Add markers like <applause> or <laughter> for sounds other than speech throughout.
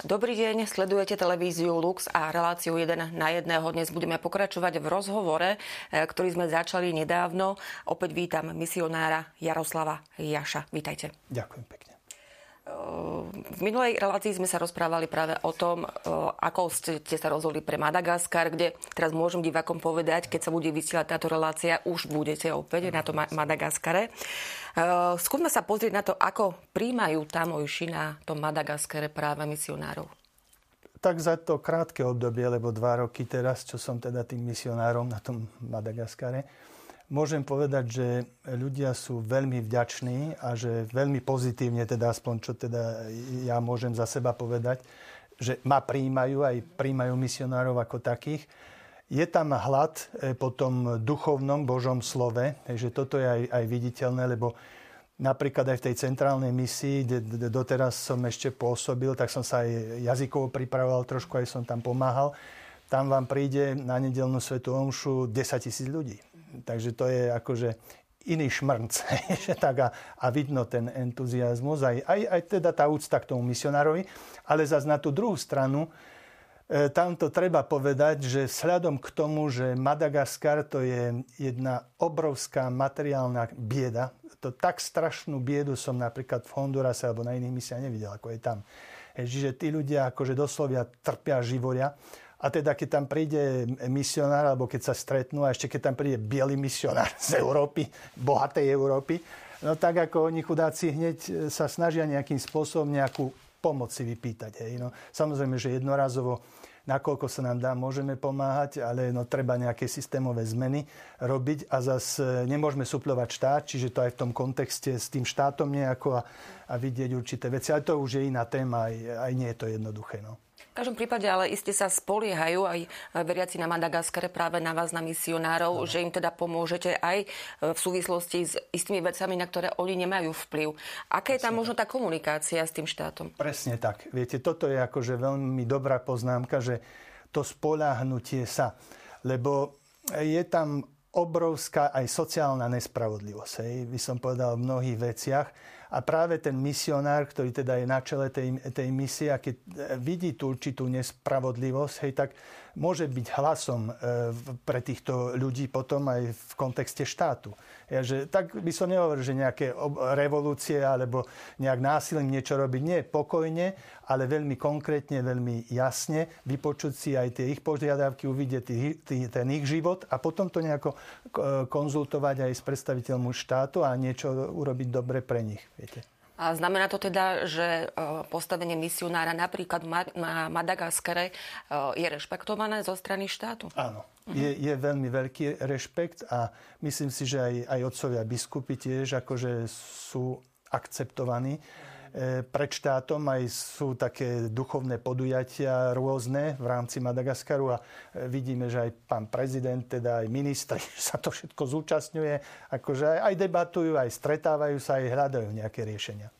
Dobrý deň, sledujete televíziu Lux a reláciu 1 na jedného. Dnes budeme pokračovať v rozhovore, e, ktorý sme začali nedávno. Opäť vítam misionára Jaroslava Jaša. Vítajte. Ďakujem pekne. E, v minulej relácii sme sa rozprávali práve o tom, e, ako ste, sa rozhodli pre Madagaskar, kde teraz môžem divakom povedať, keď sa bude vysielať táto relácia, už budete opäť na tom Madagaskare. Eh, skúsme sa pozrieť na to, ako príjmajú tamojší na tom Madagaskare práve misionárov. Tak za to krátke obdobie, lebo dva roky teraz, čo som teda tým misionárom na tom Madagaskare, môžem povedať, že ľudia sú veľmi vďační a že veľmi pozitívne, teda aspoň čo teda ja môžem za seba povedať, že ma príjmajú, aj príjmajú misionárov ako takých je tam hlad e, po tom duchovnom Božom slove, že toto je aj, aj viditeľné, lebo napríklad aj v tej centrálnej misii, kde doteraz som ešte pôsobil, tak som sa aj jazykovo pripravoval trošku, aj som tam pomáhal. Tam vám príde na nedelnú svetu omšu 10 tisíc ľudí. Takže to je akože iný šmrnc. <laughs> tak a, a vidno ten entuziasmus, aj, aj, aj teda tá úcta k tomu misionárovi. Ale zase na tú druhú stranu, E, tamto treba povedať, že sľadom k tomu, že Madagaskar to je jedna obrovská materiálna bieda, to tak strašnú biedu som napríklad v Hondurase alebo na iných misiách nevidel, ako je tam. E, čiže tí ľudia akože doslovia trpia, živoria. A teda keď tam príde misionár, alebo keď sa stretnú, a ešte keď tam príde biely misionár z Európy, bohatej Európy, no tak ako oni chudáci hneď sa snažia nejakým spôsobom nejakú pomoc si vypýtať. Hej. No, samozrejme, že jednorazovo nakoľko sa nám dá, môžeme pomáhať, ale no, treba nejaké systémové zmeny robiť a zase nemôžeme suplovať štát, čiže to aj v tom kontexte s tým štátom nejako a, a vidieť určité veci. Ale to už je iná téma, aj, aj nie je to jednoduché. No. Každom prípade ale iste sa spoliehajú aj veriaci na Madagaskare práve na vás, na misionárov, no. že im teda pomôžete aj v súvislosti s istými vecami, na ktoré oni nemajú vplyv. Aká je tam možno tá komunikácia s tým štátom? Presne tak. Viete, toto je akože veľmi dobrá poznámka, že to spoláhnutie sa. Lebo je tam obrovská aj sociálna nespravodlivosť. Hej. By som povedal v mnohých veciach a práve ten misionár, ktorý teda je na čele tej, tej misie a keď vidí tú určitú nespravodlivosť, hej, tak môže byť hlasom e, pre týchto ľudí potom aj v kontexte štátu. Ja, že, tak by som nehovoril, že nejaké revolúcie alebo nejak násilím niečo robiť. Nie, pokojne, ale veľmi konkrétne, veľmi jasne vypočuť si aj tie ich požiadavky, uvidieť ten ich život a potom to nejako konzultovať aj s predstaviteľmi štátu a niečo urobiť dobre pre nich. Viete. A znamená to teda, že e, postavenie misionára napríklad na Madagaskare e, je rešpektované zo strany štátu? Áno. Je, je veľmi veľký rešpekt a myslím si, že aj, aj otcovia biskupy tiež akože sú akceptovaní pred štátom. Aj sú také duchovné podujatia rôzne v rámci Madagaskaru a vidíme, že aj pán prezident, teda aj ministri <laughs> sa to všetko zúčastňuje. Akože aj debatujú, aj stretávajú sa, aj hľadajú nejaké riešenia.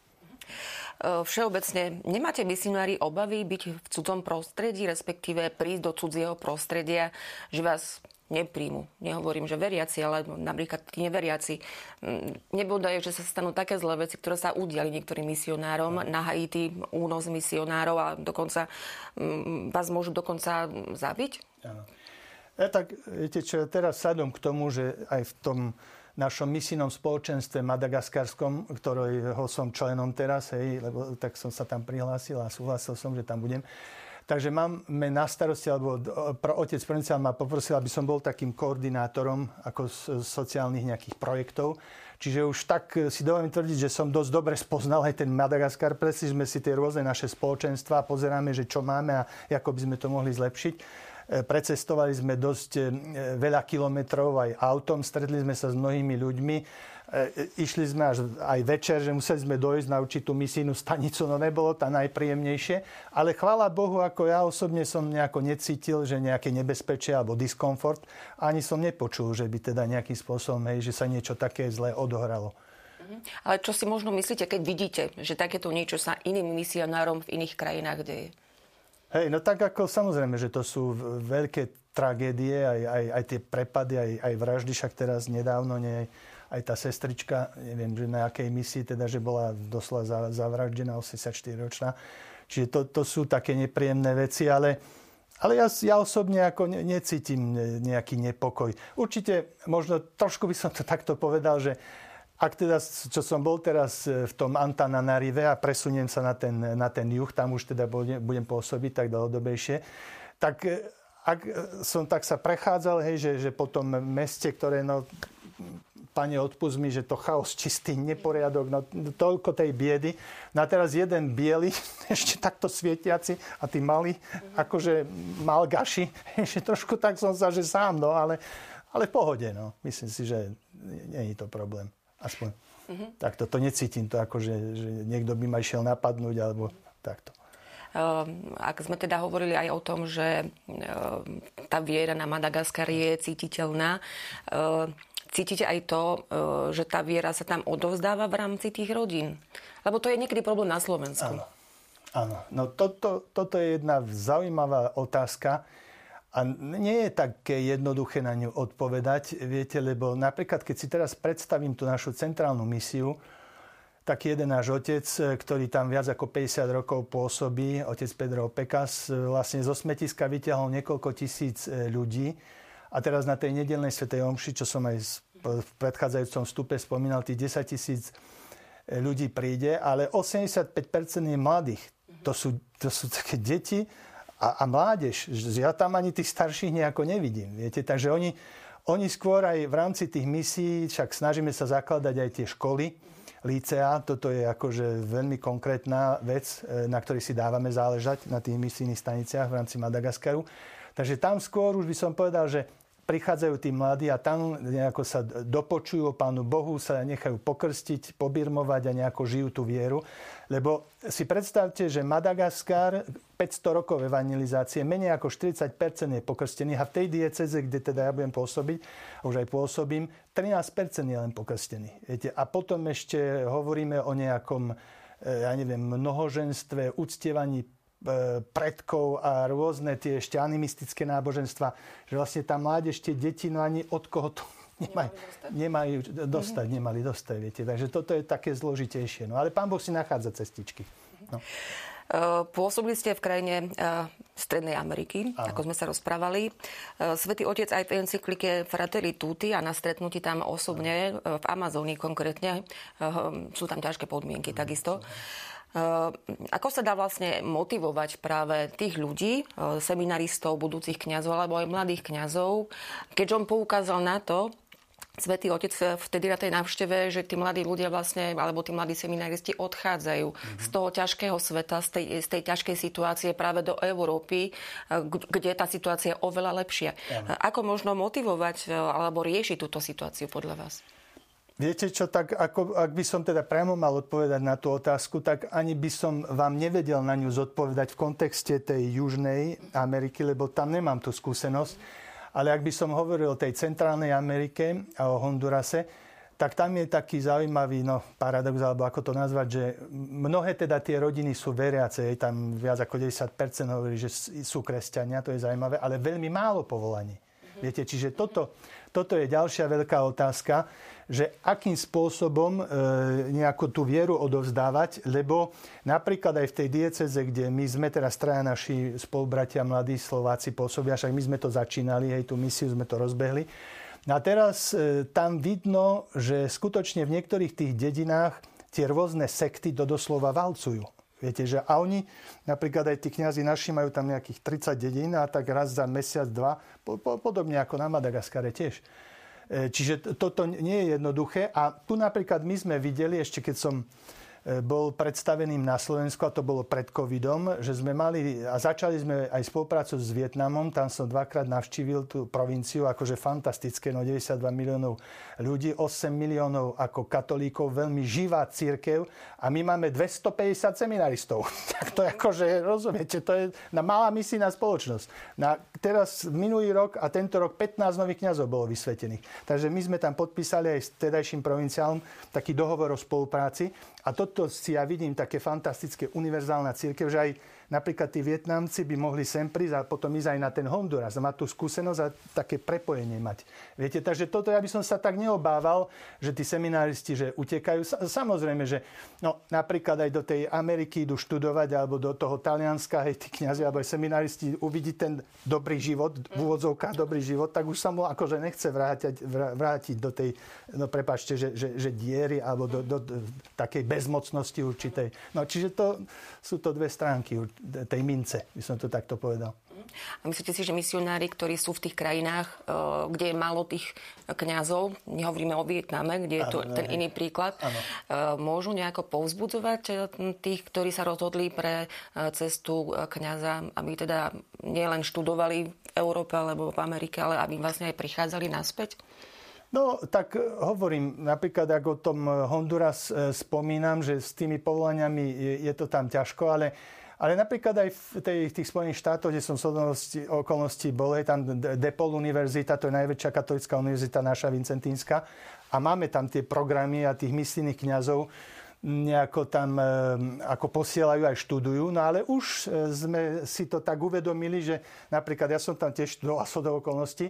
E, všeobecne nemáte misionári obavy byť v cudzom prostredí, respektíve prísť do cudzieho prostredia, že vás nepríjmu. Nehovorím, že veriaci, ale napríklad tí neveriaci. Mm, Nebodajú, že sa stanú také zlé veci, ktoré sa udiali niektorým misionárom na Haiti, únos misionárov a dokonca mm, vás môžu dokonca zabiť? Áno. Ja, tak viete čo, teraz sadom k tomu, že aj v tom našom misijnom spoločenstve madagaskarskom, ktorého som členom teraz, hej, lebo tak som sa tam prihlásil a súhlasil som, že tam budem. Takže máme na starosti, alebo otec provinciál ma poprosil, aby som bol takým koordinátorom ako sociálnych nejakých projektov. Čiže už tak si dovolím tvrdiť, že som dosť dobre spoznal aj ten Madagaskar. Prešli sme si tie rôzne naše spoločenstva pozeráme, že čo máme a ako by sme to mohli zlepšiť. Precestovali sme dosť e, veľa kilometrov aj autom, stretli sme sa s mnohými ľuďmi. E, išli sme až aj večer, že museli sme dojsť na určitú misijnú stanicu, no nebolo to najpríjemnejšie. Ale chvála Bohu, ako ja osobne som nejako necítil, že nejaké nebezpečie alebo diskomfort. Ani som nepočul, že by teda nejakým spôsobom, hej, že sa niečo také zlé odohralo. Mhm. Ale čo si možno myslíte, keď vidíte, že takéto niečo sa iným misionárom v iných krajinách deje? Hej, no tak ako samozrejme, že to sú veľké tragédie, aj, aj, aj tie prepady, aj, aj vraždy, však teraz nedávno nie, aj tá sestrička, neviem, že na akej misii, teda, že bola doslova zavraždená 84-ročná. Čiže to, to sú také nepríjemné veci, ale ale ja, ja osobne ako ne, necítim nejaký nepokoj. Určite, možno trošku by som to takto povedal, že ak teda, čo som bol teraz e, v tom Antananarive a presuniem sa na ten, na ten juh, tam už teda budem, budem pôsobiť tak dlhodobejšie, tak e, ak som tak sa prechádzal, hej, že, že po tom meste, ktoré no, pane, odpust mi, že to chaos, čistý neporiadok, no toľko tej biedy. No a teraz jeden biely, <laughs> ešte takto svietiaci a tí mali, akože mal gaši, <laughs> ešte trošku tak som sa, že sám, no ale, ale v pohode, no. Myslím si, že nie je to problém. Aspoň mm-hmm. takto, to necítim to, akože že niekto by ma išiel napadnúť, alebo takto. Ehm, ak sme teda hovorili aj o tom, že ehm, tá viera na Madagaskar je cítiteľná, ehm, Cítite aj to, že tá viera sa tam odovzdáva v rámci tých rodín? Lebo to je niekedy problém na Slovensku. Áno. Áno. No toto, toto je jedna zaujímavá otázka. A nie je také jednoduché na ňu odpovedať, viete, lebo napríklad, keď si teraz predstavím tú našu centrálnu misiu, tak jeden náš otec, ktorý tam viac ako 50 rokov pôsobí, otec Pedro Pekas, vlastne zo smetiska vyťahol niekoľko tisíc e, ľudí a teraz na tej nedelnej svetej omši, čo som aj v predchádzajúcom stupe spomínal, tých 10 tisíc e, ľudí príde, ale 85% je mladých. To sú, to sú také deti a, a mládež. Ja tam ani tých starších nejako nevidím. Viete? Takže oni, oni skôr aj v rámci tých misií, však snažíme sa zakladať aj tie školy, lícea, toto je akože veľmi konkrétna vec, e, na ktorej si dávame záležať na tých misijných staniciach v rámci Madagaskaru. Takže tam skôr už by som povedal, že prichádzajú tí mladí a tam nejako sa dopočujú o Pánu Bohu, sa nechajú pokrstiť, pobirmovať a nejako žijú tú vieru. Lebo si predstavte, že Madagaskar 500 rokov evangelizácie, menej ako 40% je pokrstených a v tej dieceze, kde teda ja budem pôsobiť, a už aj pôsobím, 13% je len pokrstených. Viete? A potom ešte hovoríme o nejakom eh, ja neviem, mnohoženstve, uctievaní E, predkov a rôzne tie ešte animistické náboženstva, že vlastne tá mládež, tie deti, no ani od koho to <laughs> nemajú, nemajú dostať, mm-hmm. nemali dostať, viete. Takže toto je také zložitejšie. No ale pán Boh si nachádza cestičky. No. E, pôsobili ste v krajine e, Strednej Ameriky, Aha. ako sme sa rozprávali. Svetý Otec aj v encyklike Fratelli Tutti a na stretnutí tam osobne, v Amazónii konkrétne, sú tam ťažké podmienky takisto. Ehm, ako sa dá vlastne motivovať práve tých ľudí, ehm, seminaristov, budúcich kňazov alebo aj mladých kňazov, keďže on poukázal na to, Svetý Otec vtedy na tej návšteve, že tí mladí ľudia vlastne, alebo tí mladí seminaristi odchádzajú mm-hmm. z toho ťažkého sveta, z tej, z tej ťažkej situácie práve do Európy, ehm, kde tá situácia je oveľa lepšia. Ja. Ako možno motivovať alebo riešiť túto situáciu podľa vás? Viete čo, tak ako, ak by som teda priamo mal odpovedať na tú otázku, tak ani by som vám nevedel na ňu zodpovedať v kontexte tej Južnej Ameriky, lebo tam nemám tú skúsenosť. Ale ak by som hovoril o tej Centrálnej Amerike a o Hondurase, tak tam je taký zaujímavý no, paradox, alebo ako to nazvať, že mnohé teda tie rodiny sú veriace, tam viac ako 90% hovorí, že sú kresťania, to je zaujímavé, ale veľmi málo povolaní. Viete, čiže toto, toto je ďalšia veľká otázka, že akým spôsobom e, nejakú tú vieru odovzdávať, lebo napríklad aj v tej dieceze, kde my sme teraz traja naši spolubratia mladí Slováci pôsobia, však my sme to začínali, hej, tú misiu sme to rozbehli. A teraz e, tam vidno, že skutočne v niektorých tých dedinách tie rôzne sekty to doslova valcujú. Viete, že a oni, napríklad aj tí kniazy naši majú tam nejakých 30 dedín a tak raz za mesiac, dva, po, po, podobne ako na Madagaskare tiež. E, čiže toto nie je jednoduché. A tu napríklad my sme videli, ešte keď som bol predstaveným na Slovensku, a to bolo pred covidom, že sme mali, a začali sme aj spoluprácu s Vietnamom, tam som dvakrát navštívil tú provinciu, akože fantastické, no 92 miliónov ľudí, 8 miliónov ako katolíkov, veľmi živá církev a my máme 250 seminaristov. <laughs> tak to je akože, rozumiete, to je na malá misijná spoločnosť. Na, teraz minulý rok a tento rok 15 nových kňazov bolo vysvetených. Takže my sme tam podpísali aj s tedajším provinciálom taký dohovor o spolupráci a toto si ja vidím také fantastické univerzálna církev, že aj napríklad tí Vietnamci by mohli sem prísť a potom ísť aj na ten Honduras a mať tú skúsenosť a také prepojenie mať. Viete, takže toto ja by som sa tak neobával, že tí semináristi, že utekajú. Samozrejme, že no, napríklad aj do tej Ameriky idú študovať alebo do toho Talianska, hej, tí kniazy alebo aj seminaristi uvidí ten dobrý život, v úvodzovkách dobrý život, tak už sa mu akože nechce vrátiť, vrátiť do tej, no prepáčte, že, že, že diery alebo do, do, do takej bezmocnosti určitej. No čiže to sú to dve stránky tej mince, by som to takto povedal. A myslíte si, že misionári, ktorí sú v tých krajinách, eh, kde je málo tých kňazov, nehovoríme o Vietname, kde je to ano, ten iný príklad, ano. Eh, môžu nejako povzbudzovať eh, tých, ktorí sa rozhodli pre cestu kňaza, aby teda nielen študovali v Európe alebo v Amerike, ale aby vlastne aj prichádzali naspäť? No, tak hovorím, napríklad ako o tom Honduras spomínam, že s tými povolaniami je, je to tam ťažko, ale ale napríklad aj v tej, tých Spojených štátoch, kde som v okolností bol, je tam DePaul univerzita, to je najväčšia katolická univerzita naša Vincentínska. A máme tam tie programy a tých misijných kňazov nejako tam e, ako posielajú aj študujú. No ale už e, sme si to tak uvedomili, že napríklad ja som tam tiež študoval do okolností,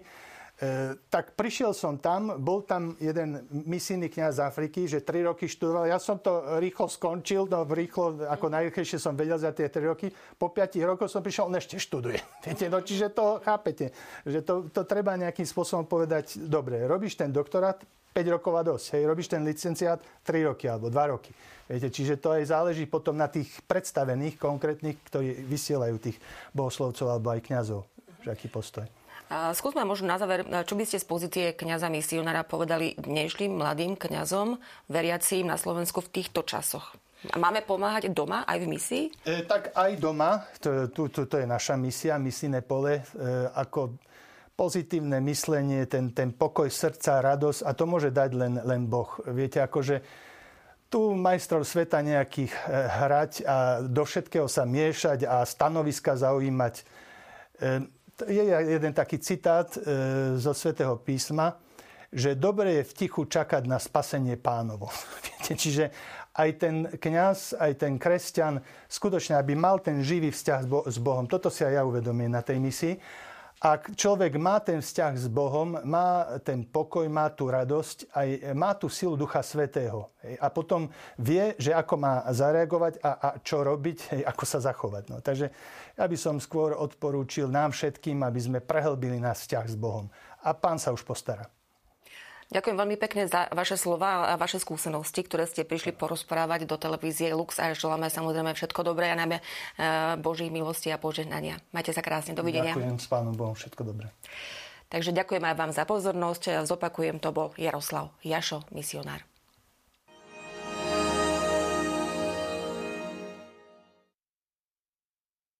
tak prišiel som tam, bol tam jeden misijný kniaz z Afriky, že tri roky študoval. Ja som to rýchlo skončil, no rýchlo, ako najrýchlejšie som vedel za tie tri roky. Po piatich rokoch som prišiel, on ešte študuje. <laughs> Viete, no čiže to chápete, že to, to treba nejakým spôsobom povedať, dobre, robíš ten doktorát, 5 rokov a dosť. Hej, robíš ten licenciát 3 roky alebo 2 roky. Viete, čiže to aj záleží potom na tých predstavených konkrétnych, ktorí vysielajú tých bohoslovcov alebo aj kňazov. Že aký postoj. Skúsme možno na záver, čo by ste z pozície kňaza misionára povedali dnešným mladým kňazom, veriacím na Slovensku v týchto časoch? Máme pomáhať doma aj v misii? E, tak aj doma, to, to, to, to je naša misia, misijné pole, e, ako pozitívne myslenie, ten, ten pokoj srdca, radosť a to môže dať len, len Boh. Viete, akože tu majstrov sveta nejakých e, hrať a do všetkého sa miešať a stanoviska zaujímať. E, je jeden taký citát e, zo svätého písma, že dobre je v tichu čakať na spasenie pánovo. <laughs> Čiže aj ten kňaz, aj ten kresťan skutočne, aby mal ten živý vzťah s Bohom. Toto si aj ja uvedomím na tej misii. Ak človek má ten vzťah s Bohom, má ten pokoj, má tú radosť, aj má tú silu Ducha Svetého. A potom vie, že ako má zareagovať a, a čo robiť, ako sa zachovať. No, takže ja by som skôr odporúčil nám všetkým, aby sme prehlbili náš vzťah s Bohom. A pán sa už postará. Ďakujem veľmi pekne za vaše slova a vaše skúsenosti, ktoré ste prišli porozprávať do televízie Lux a želáme samozrejme všetko dobré a najmä e, Božích milosti a požehnania. Majte sa krásne, dovidenia. Ďakujem s pánom Bohom, všetko dobré. Takže ďakujem aj vám za pozornosť. Zopakujem, to bol Jaroslav Jašo, misionár.